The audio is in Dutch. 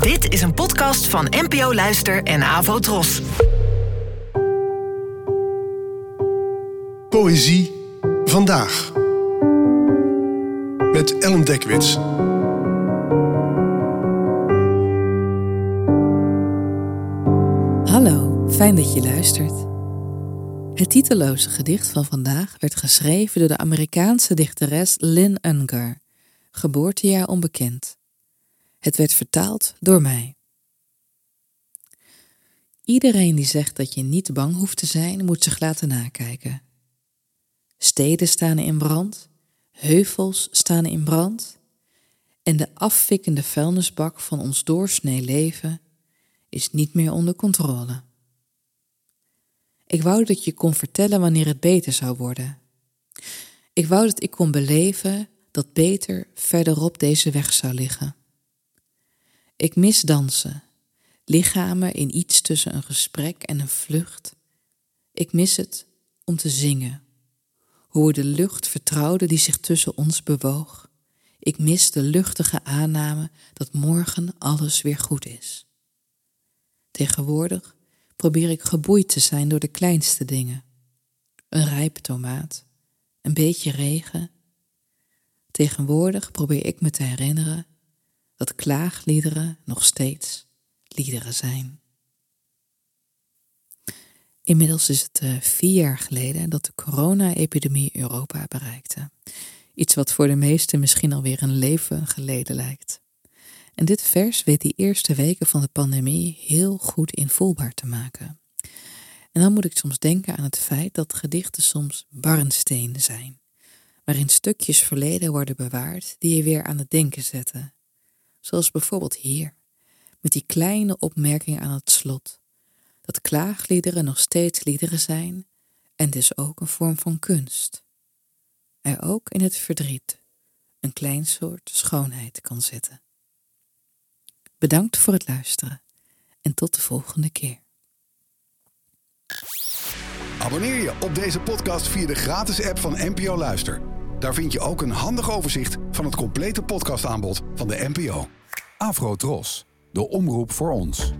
Dit is een podcast van NPO Luister en Avo Tros. Poëzie vandaag. Met Ellen Dekwits. Hallo, fijn dat je luistert. Het titeloze gedicht van vandaag werd geschreven door de Amerikaanse dichteres Lynn Ungar, geboortejaar onbekend. Het werd vertaald door mij. Iedereen die zegt dat je niet bang hoeft te zijn, moet zich laten nakijken. Steden staan in brand, heuvels staan in brand en de afvikkende vuilnisbak van ons doorsnee leven is niet meer onder controle. Ik wou dat je kon vertellen wanneer het beter zou worden. Ik wou dat ik kon beleven dat beter verderop deze weg zou liggen. Ik mis dansen, lichamen in iets tussen een gesprek en een vlucht. Ik mis het om te zingen, hoe we de lucht vertrouwden die zich tussen ons bewoog. Ik mis de luchtige aanname dat morgen alles weer goed is. Tegenwoordig probeer ik geboeid te zijn door de kleinste dingen. Een rijpe tomaat, een beetje regen. Tegenwoordig probeer ik me te herinneren dat klaagliederen nog steeds liederen zijn. Inmiddels is het uh, vier jaar geleden dat de corona-epidemie Europa bereikte. Iets wat voor de meesten misschien alweer een leven geleden lijkt. En dit vers weet die eerste weken van de pandemie heel goed invoelbaar te maken. En dan moet ik soms denken aan het feit dat gedichten soms barnstenen zijn, waarin stukjes verleden worden bewaard die je weer aan het denken zetten. Zoals bijvoorbeeld hier, met die kleine opmerking aan het slot, dat klaagliederen nog steeds liederen zijn en dus ook een vorm van kunst. Er ook in het verdriet een klein soort schoonheid kan zitten. Bedankt voor het luisteren en tot de volgende keer. Abonneer je op deze podcast via de gratis app van NPO Luister. Daar vind je ook een handig overzicht van het complete podcastaanbod van de NPO. Afro Tros, de omroep voor ons.